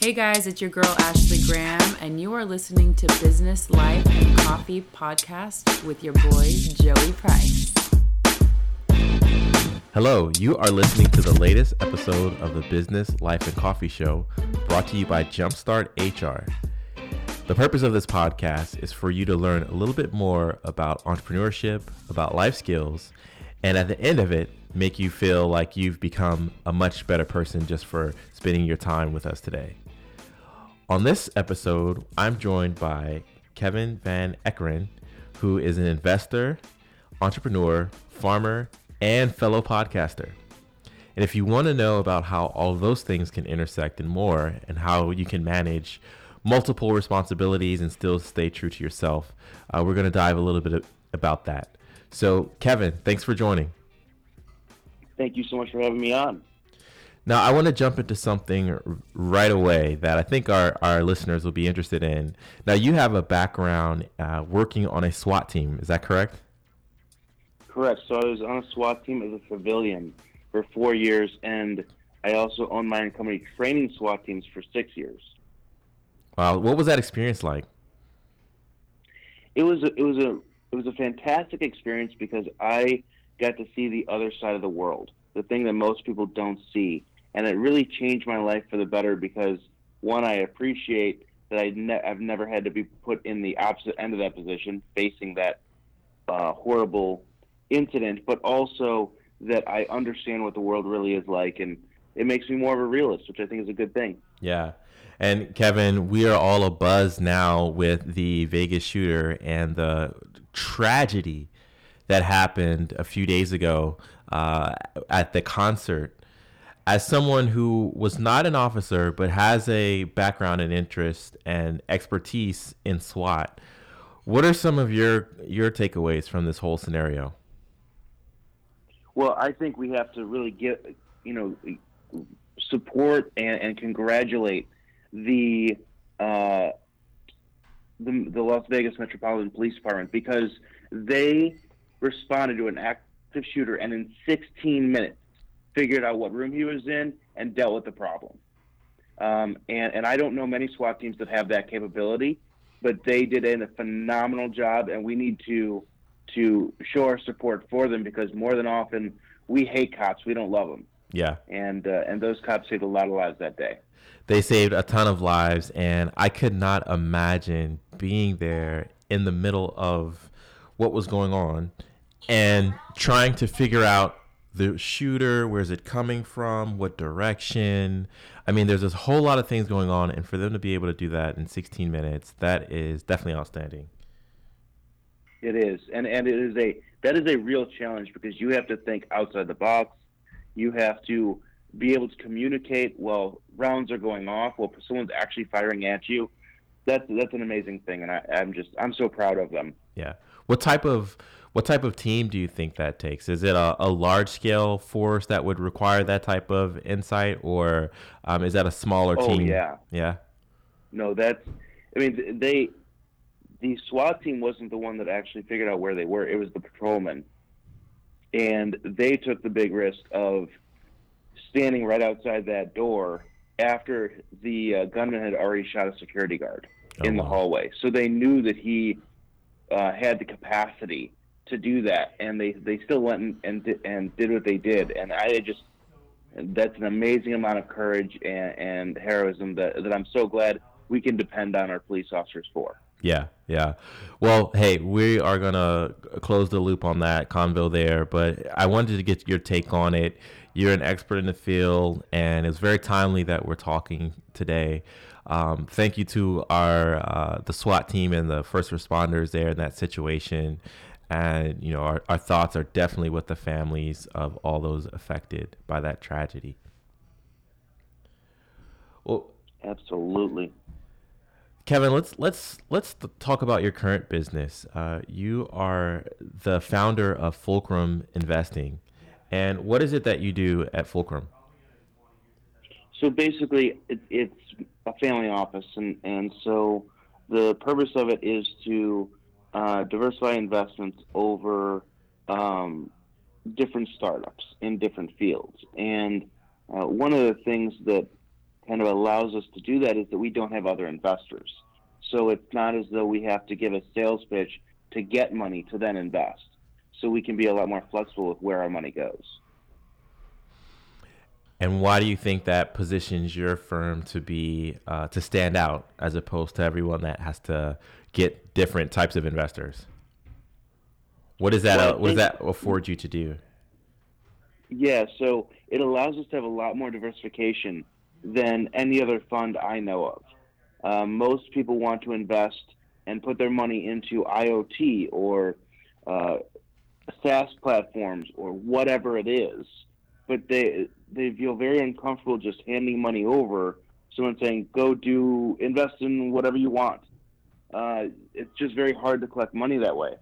Hey guys, it's your girl Ashley Graham, and you are listening to Business Life and Coffee podcast with your boy Joey Price. Hello, you are listening to the latest episode of the Business Life and Coffee Show brought to you by Jumpstart HR. The purpose of this podcast is for you to learn a little bit more about entrepreneurship, about life skills, and at the end of it, make you feel like you've become a much better person just for spending your time with us today. On this episode, I'm joined by Kevin Van Eckeren, who is an investor, entrepreneur, farmer, and fellow podcaster. And if you want to know about how all those things can intersect and more, and how you can manage multiple responsibilities and still stay true to yourself, uh, we're going to dive a little bit about that. So, Kevin, thanks for joining. Thank you so much for having me on. Now, I want to jump into something right away that I think our, our listeners will be interested in. Now, you have a background uh, working on a SWAT team. Is that correct? Correct. So I was on a SWAT team as a civilian for four years, and I also owned my own company training SWAT teams for six years. Wow, what was that experience like? It was a, it was a it was a fantastic experience because I got to see the other side of the world, the thing that most people don't see and it really changed my life for the better because one, I appreciate that I ne- I've never had to be put in the opposite end of that position, facing that uh, horrible incident, but also that I understand what the world really is like, and it makes me more of a realist, which I think is a good thing. Yeah. And Kevin, we are all abuzz now with the Vegas shooter and the tragedy that happened a few days ago uh, at the concert as someone who was not an officer but has a background and interest and expertise in SWAT, what are some of your your takeaways from this whole scenario? Well, I think we have to really get you know support and, and congratulate the, uh, the the Las Vegas Metropolitan Police Department because they responded to an active shooter and in 16 minutes figured out what room he was in, and dealt with the problem. Um, and, and I don't know many SWAT teams that have that capability, but they did a phenomenal job, and we need to to show our support for them because more than often we hate cops, we don't love them. Yeah. And uh, and those cops saved a lot of lives that day. They saved a ton of lives, and I could not imagine being there in the middle of what was going on and trying to figure out the shooter, where's it coming from, what direction. I mean, there's a whole lot of things going on, and for them to be able to do that in 16 minutes, that is definitely outstanding. It is, and and it is a that is a real challenge because you have to think outside the box. You have to be able to communicate while rounds are going off, while someone's actually firing at you. That's that's an amazing thing, and I, I'm just I'm so proud of them. Yeah. What type of what type of team do you think that takes? Is it a, a large scale force that would require that type of insight, or um, is that a smaller oh, team? yeah, yeah. No, that's. I mean, they the SWAT team wasn't the one that actually figured out where they were. It was the patrolmen, and they took the big risk of standing right outside that door after the uh, gunman had already shot a security guard oh, in the wow. hallway. So they knew that he uh, had the capacity to do that, and they they still went and and, and did what they did, and I just that's an amazing amount of courage and, and heroism that that I'm so glad we can depend on our police officers for. Yeah, yeah. Well, hey, we are gonna close the loop on that convo there, but I wanted to get your take on it. You're an expert in the field, and it's very timely that we're talking today. Um, thank you to our uh, the SWAT team and the first responders there in that situation and you know our, our thoughts are definitely with the families of all those affected by that tragedy. Well absolutely. Kevin let's let's let's talk about your current business. Uh, you are the founder of fulcrum investing. And what is it that you do at fulcrum? So basically it, it's a family office. And and so the purpose of it is to uh, diversify investments over um, different startups in different fields. And uh, one of the things that kind of allows us to do that is that we don't have other investors. So it's not as though we have to give a sales pitch to get money to then invest. So we can be a lot more flexible with where our money goes. And why do you think that positions your firm to be uh, to stand out as opposed to everyone that has to get different types of investors? What does that Well, uh, what does that afford you to do? Yeah, so it allows us to have a lot more diversification than any other fund I know of. Um, most people want to invest and put their money into IoT or uh, SaaS platforms or whatever it is, but they they feel very uncomfortable just handing money over. Someone saying, "Go do invest in whatever you want." Uh, it's just very hard to collect money that way,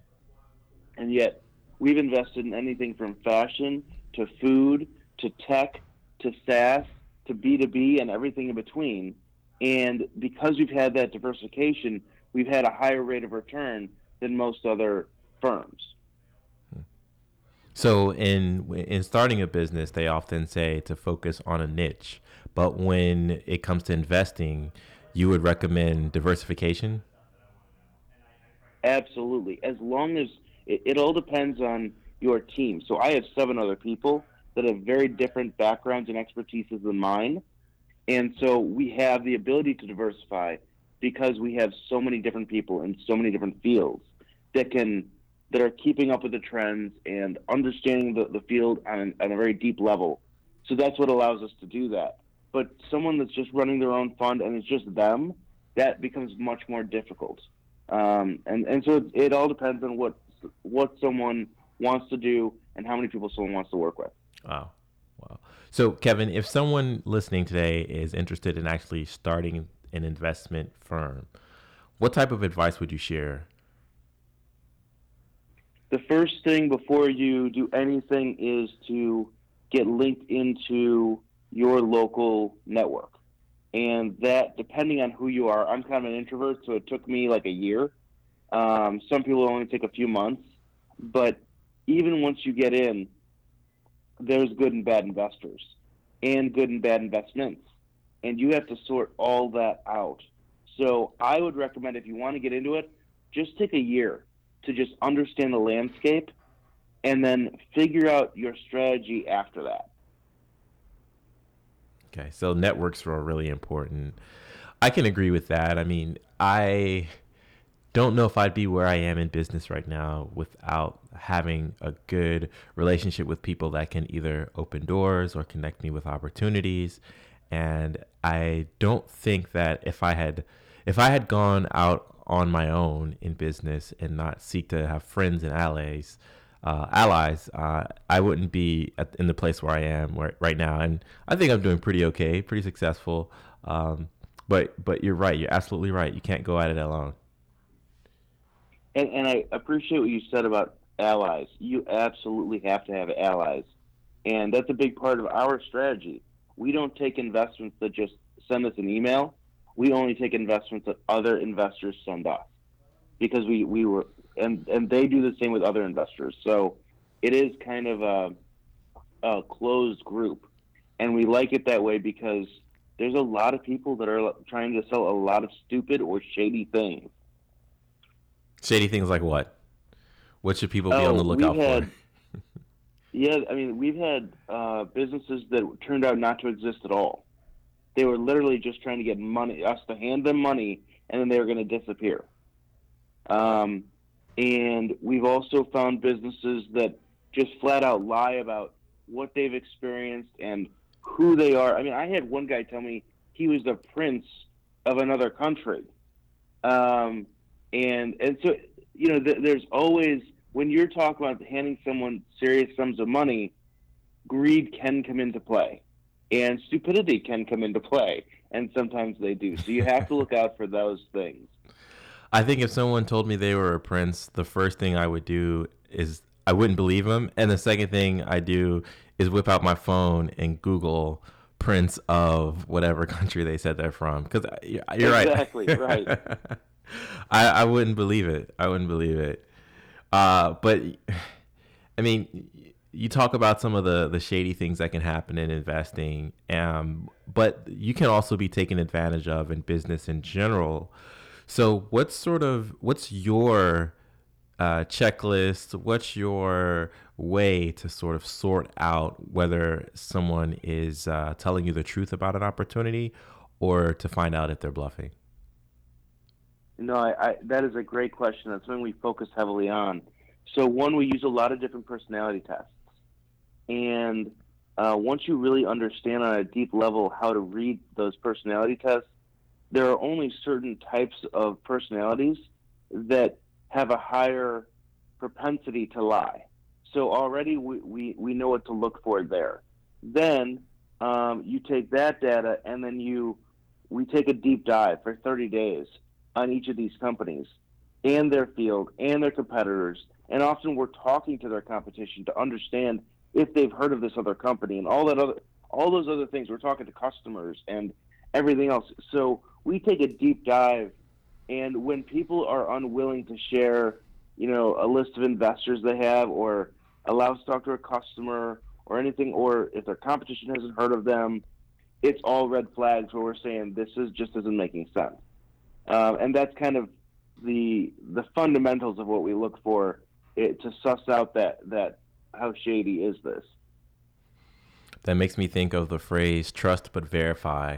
and yet we've invested in anything from fashion to food to tech to SaaS to B2B and everything in between. And because we've had that diversification, we've had a higher rate of return than most other firms. So in in starting a business, they often say to focus on a niche, but when it comes to investing, you would recommend diversification. Absolutely. As long as it, it all depends on your team. So I have seven other people that have very different backgrounds and expertises than mine. And so we have the ability to diversify because we have so many different people in so many different fields that can that are keeping up with the trends and understanding the, the field on, on a very deep level. So that's what allows us to do that. But someone that's just running their own fund and it's just them, that becomes much more difficult. Um, and and so it, it all depends on what what someone wants to do and how many people someone wants to work with. Wow. Wow. So, Kevin, if someone listening today is interested in actually starting an investment firm, what type of advice would you share? The first thing before you do anything is to get linked into your local network. And that, depending on who you are, I'm kind of an introvert, so it took me like a year. Um, some people only take a few months. But even once you get in, there's good and bad investors and good and bad investments. And you have to sort all that out. So I would recommend if you want to get into it, just take a year to just understand the landscape and then figure out your strategy after that. Okay, so networks are really important. I can agree with that. I mean, I don't know if I'd be where I am in business right now without having a good relationship with people that can either open doors or connect me with opportunities. And I don't think that if I had if I had gone out on my own in business and not seek to have friends and allies, uh, allies, uh, I wouldn't be at, in the place where I am right, right now. And I think I'm doing pretty okay, pretty successful. Um, but but you're right. You're absolutely right. You can't go at it alone. And, and I appreciate what you said about allies. You absolutely have to have allies. And that's a big part of our strategy. We don't take investments that just send us an email. We only take investments that other investors send us because we, we were, and, and they do the same with other investors. So it is kind of a, a closed group. And we like it that way because there's a lot of people that are trying to sell a lot of stupid or shady things. Shady things like what? What should people be on the Oh, lookout had- for? Yeah, I mean, we've had uh, businesses that turned out not to exist at all. They were literally just trying to get money, us to hand them money, and then they were going to disappear. Um, and we've also found businesses that just flat out lie about what they've experienced and who they are. I mean, I had one guy tell me he was the prince of another country. Um, and and so you know, th- there's always when you're talking about handing someone serious sums of money, greed can come into play, and stupidity can come into play, and sometimes they do. So you have to look out for those things. I think if someone told me they were a prince, the first thing I would do is I wouldn't believe them, and the second thing I do is whip out my phone and Google prince of whatever country they said they're from. Because you're right. Exactly, right. I, I wouldn't believe it. I wouldn't believe it. Uh, but I mean, you talk about some of the the shady things that can happen in investing, um, but you can also be taken advantage of in business in general. So, what's sort of what's your uh, checklist? What's your way to sort of sort out whether someone is uh, telling you the truth about an opportunity or to find out if they're bluffing? No, I, I, that is a great question. That's something we focus heavily on. So, one, we use a lot of different personality tests. And uh, once you really understand on a deep level how to read those personality tests, there are only certain types of personalities that have a higher propensity to lie. So already we, we, we know what to look for there. Then um, you take that data and then you we take a deep dive for 30 days on each of these companies and their field and their competitors. And often we're talking to their competition to understand if they've heard of this other company and all that other all those other things. We're talking to customers and everything else. So we take a deep dive and when people are unwilling to share, you know, a list of investors they have or allow us to talk to a customer or anything, or if their competition hasn't heard of them, it's all red flags where we're saying this is just isn't making sense. Um, and that's kind of the the fundamentals of what we look for it, to suss out that that how shady is this. That makes me think of the phrase "trust but verify."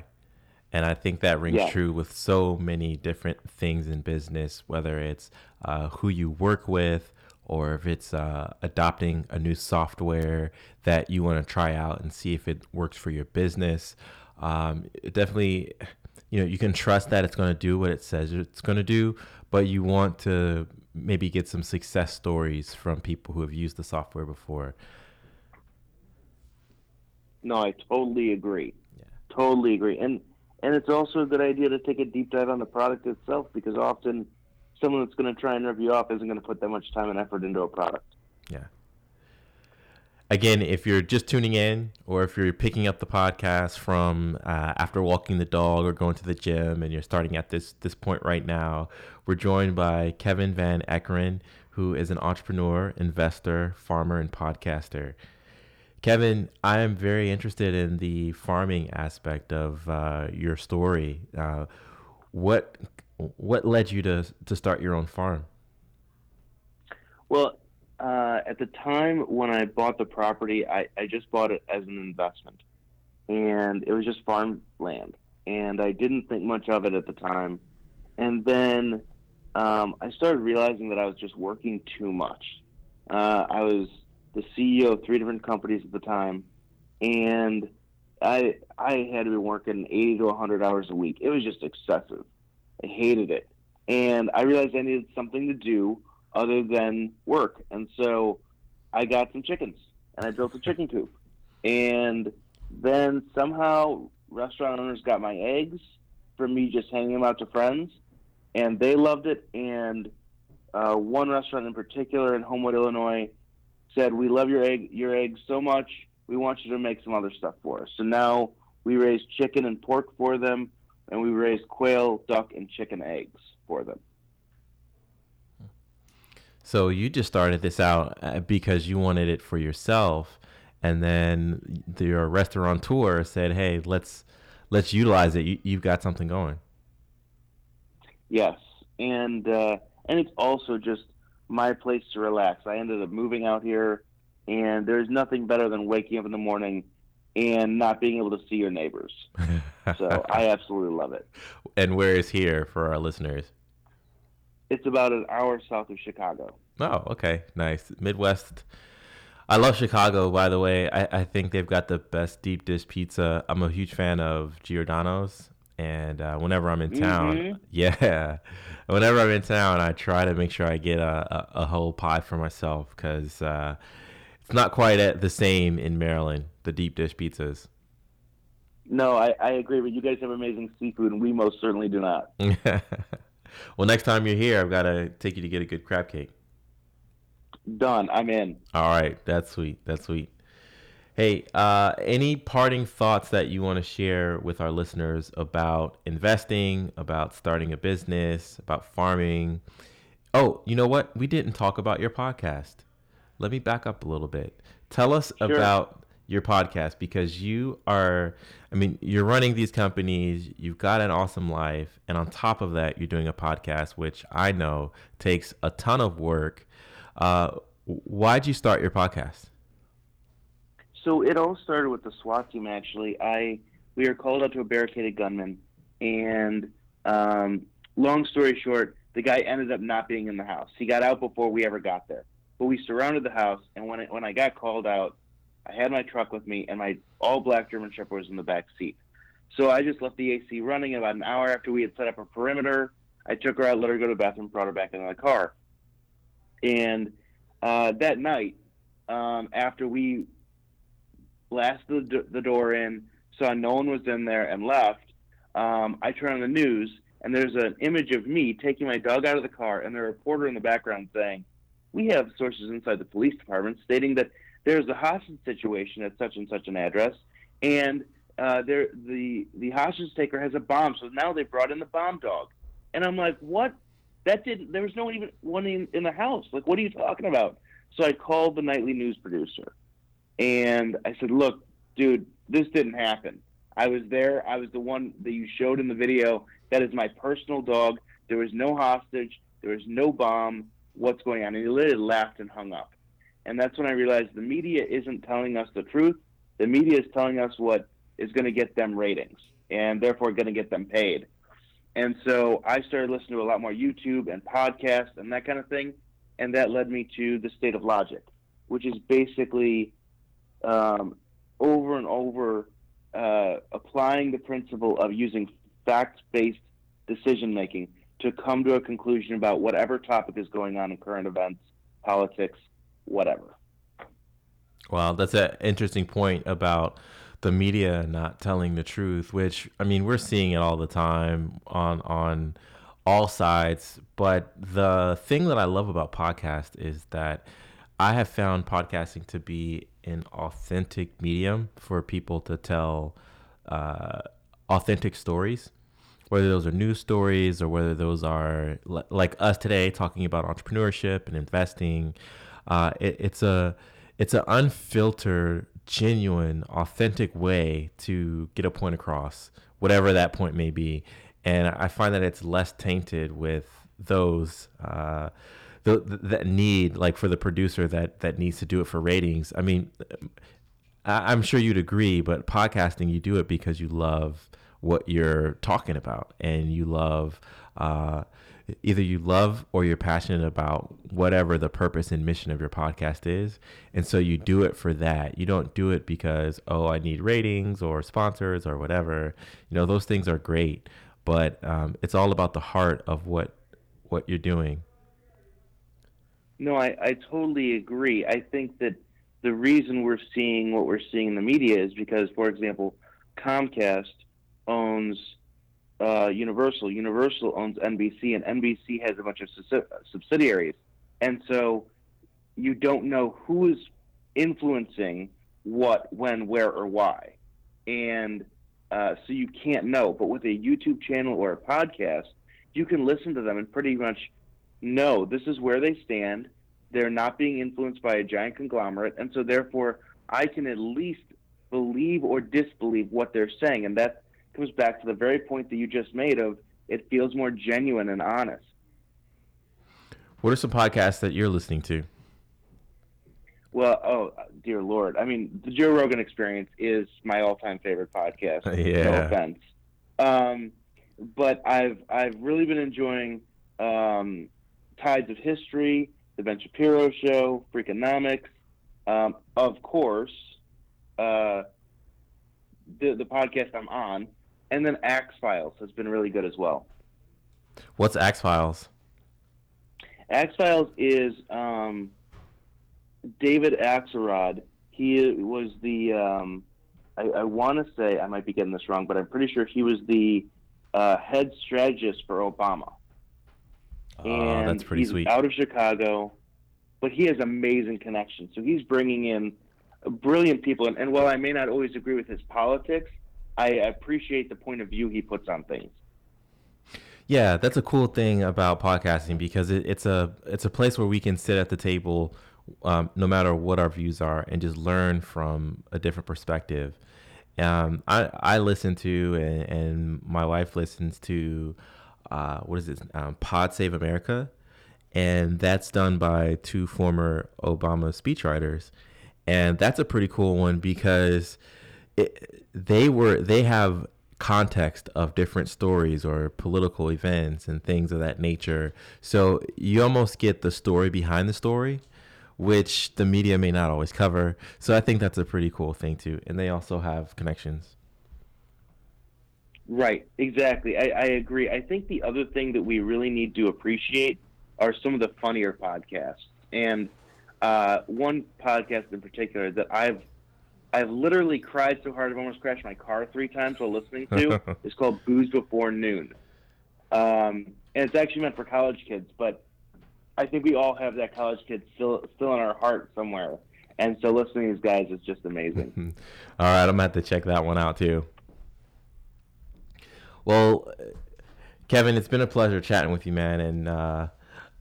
And I think that rings yeah. true with so many different things in business, whether it's uh, who you work with, or if it's uh, adopting a new software that you want to try out and see if it works for your business. Um, definitely, you know, you can trust that it's going to do what it says it's going to do, but you want to maybe get some success stories from people who have used the software before. No, I totally agree. Yeah. Totally agree. And and it's also a good idea to take a deep dive on the product itself because often someone that's going to try and rip you off isn't going to put that much time and effort into a product. Yeah. Again, if you're just tuning in, or if you're picking up the podcast from uh, after walking the dog or going to the gym, and you're starting at this this point right now, we're joined by Kevin Van Eckeren, who is an entrepreneur, investor, farmer, and podcaster. Kevin, I am very interested in the farming aspect of uh, your story. Uh, what what led you to to start your own farm? Well, uh, at the time when I bought the property, I, I just bought it as an investment, and it was just farm land, and I didn't think much of it at the time, and then um, I started realizing that I was just working too much. Uh, I was the CEO of three different companies at the time, and I I had to be working eighty to hundred hours a week. It was just excessive. I hated it, and I realized I needed something to do other than work, and so I got some chickens and I built a chicken coop, and then somehow restaurant owners got my eggs from me just hanging them out to friends, and they loved it. And uh, one restaurant in particular in Homewood, Illinois said, "We love your egg your eggs so much. We want you to make some other stuff for us." So now we raise chicken and pork for them, and we raise quail, duck, and chicken eggs for them. So you just started this out uh, because you wanted it for yourself, and then your restaurateur said, "Hey, let's let's utilize it. You, have got something going." Yes, and uh, and it's also just my place to relax. I ended up moving out here, and there's nothing better than waking up in the morning and not being able to see your neighbors. so I absolutely love it. And where is here for our listeners? It's about an hour south of Chicago. Oh, okay, nice. Midwest. I love Chicago, by the way. I, I think they've got the best deep dish pizza. I'm a huge fan of Giordano's and uh, whenever I'm in town, mm-hmm. yeah, whenever I'm in town, I try to make sure I get a, a, a whole pie for myself because uh, it's not quite at the same in Maryland. The deep dish pizzas. No, I, I agree. But you guys have amazing seafood, and we most certainly do not. well, next time you're here, I've got to take you to get a good crab cake. Done. I'm in. All right, that's sweet. That's sweet. Hey, uh, any parting thoughts that you want to share with our listeners about investing, about starting a business, about farming? Oh, you know what? We didn't talk about your podcast. Let me back up a little bit. Tell us Sure. about your podcast because you are, I mean, you're running these companies, you've got an awesome life, and on top of that, you're doing a podcast, which I know takes a ton of work. Uh, why'd you start your podcast? So it all started with the SWAT team. Actually, I we were called out to a barricaded gunman, and um, long story short, the guy ended up not being in the house. He got out before we ever got there. But we surrounded the house, and when it, when I got called out, I had my truck with me, and my all black German Shepherd was in the back seat. So I just left the AC running. About an hour after we had set up a perimeter, I took her out, let her go to the bathroom, brought her back into the car. And uh, that night, um, after we blasted the, the door in, saw no one was in there, and left, um, I turn on the news, and there's an image of me taking my dog out of the car, and the reporter in the background saying, "We have sources inside the police department stating that there's a hostage situation at such and such an address, and uh, there the the hostage taker has a bomb. So now they brought in the bomb dog." And I'm like, "What? That didn't. There was no one even one in, in the house. Like, what are you talking about?" So I called the nightly news producer, and I said, "Look, dude, this didn't happen. I was there. I was the one that you showed in the video. That is my personal dog. There was no hostage. There was no bomb. What's going on?" And he literally laughed and hung up. And that's when I realized the media isn't telling us the truth. The media is telling us what is going to get them ratings, and therefore going to get them paid. And so I started listening to a lot more YouTube and podcasts and that kind of thing. And that led me to the state of logic, which is basically um, over and over uh, applying the principle of using fact based decision making to come to a conclusion about whatever topic is going on in current events, politics, whatever. Well, that's an interesting point about the media not telling the truth, which I mean we're seeing it all the time on on all sides. But the thing that I love about podcast is that I have found podcasting to be an authentic medium for people to tell uh, authentic stories, whether those are news stories or whether those are li- like us today talking about entrepreneurship and investing. Uh, it, it's a it's an unfiltered, genuine, authentic way to get a point across, whatever that point may be. And I find that it's less tainted with those uh, th- that need, like for the producer that that needs to do it for ratings. I mean, I- I'm sure you'd agree, but podcasting, you do it because you love what you're talking about, and you love. Uh, either you love or you're passionate about whatever the purpose and mission of your podcast is. And so you do it for that. You don't do it because, oh, I need ratings or sponsors or whatever. You know, those things are great, but um, it's all about the heart of what what you're doing. No, I, I totally agree. I think that the reason we're seeing what we're seeing in the media is because, for example, Comcast owns uh, Universal. Universal owns NBC, and NBC has a bunch of subsidiaries. And so you don't know who is influencing what, when, where, or why. And uh, so you can't know. But with a YouTube channel or a podcast, you can listen to them and pretty much know this is where they stand. They're not being influenced by a giant conglomerate. And so therefore, I can at least believe or disbelieve what they're saying. And that comes back to the very point that you just made of it feels more genuine and honest. What are some podcasts that you're listening to? Well, oh dear Lord! I mean, the Joe Rogan Experience is my all-time favorite podcast. Yeah. No offense, um, but I've I've really been enjoying um, Tides of History, The Ben Shapiro Show, Freakonomics, um, of course, uh, the the podcast I'm on, and then Axe Files has been really good as well. What's Axe Files? Axe Files is um, David Axelrod. He was the um, I, I want to say I might be getting this wrong, but I'm pretty sure he was the uh, head strategist for Obama. Oh, that's pretty he's sweet. out of Chicago, but he has amazing connections. So he's bringing in brilliant people. And, and while I may not always agree with his politics, I appreciate the point of view he puts on things. Yeah, that's a cool thing about podcasting because it, it's a it's a place where we can sit at the table um, no matter what our views are, and just learn from a different perspective. Um, I I listen to and, and my wife listens to uh, what is it? Um, Pod Save America, and that's done by two former Obama speechwriters, and that's a pretty cool one because it, they were they have context of different stories or political events and things of that nature. So you almost get the story behind the story, which the media may not always cover. So I think that's a pretty cool thing too. And they also have connections. Right, exactly. I, I agree. I think the other thing that we really need to appreciate are some of the funnier podcasts. And uh, one podcast in particular that I've I've literally cried so hard I've almost crashed my car three times while listening to is called Booze Before Noon. Um, and it's actually meant for college kids, but I think we all have that college kid still still in our heart somewhere. And so listening to these guys is just amazing. all right, I'm gonna have to check that one out too. Well, Kevin, it's been a pleasure chatting with you, man, and uh,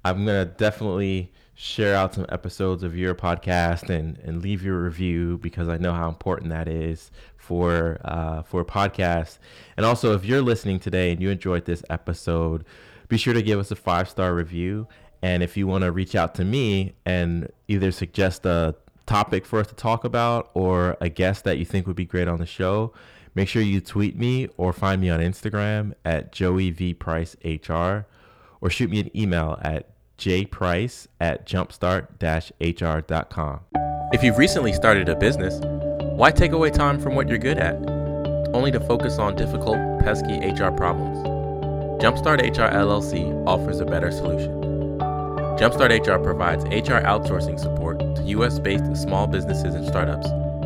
I'm gonna definitely share out some episodes of your podcast and, and leave your review because I know how important that is for uh, for a podcast. And also, if you're listening today and you enjoyed this episode, be sure to give us a five star review. And if you want to reach out to me and either suggest a topic for us to talk about or a guest that you think would be great on the show, make sure you tweet me or find me on Instagram at Joey V Price HR or shoot me an email at jprice at jumpstart-hr.com. If you've recently started a business, why take away time from what you're good at, only to focus on difficult, pesky HR problems? Jumpstart HR LLC offers a better solution. Jumpstart HR provides HR outsourcing support to US based small businesses and startups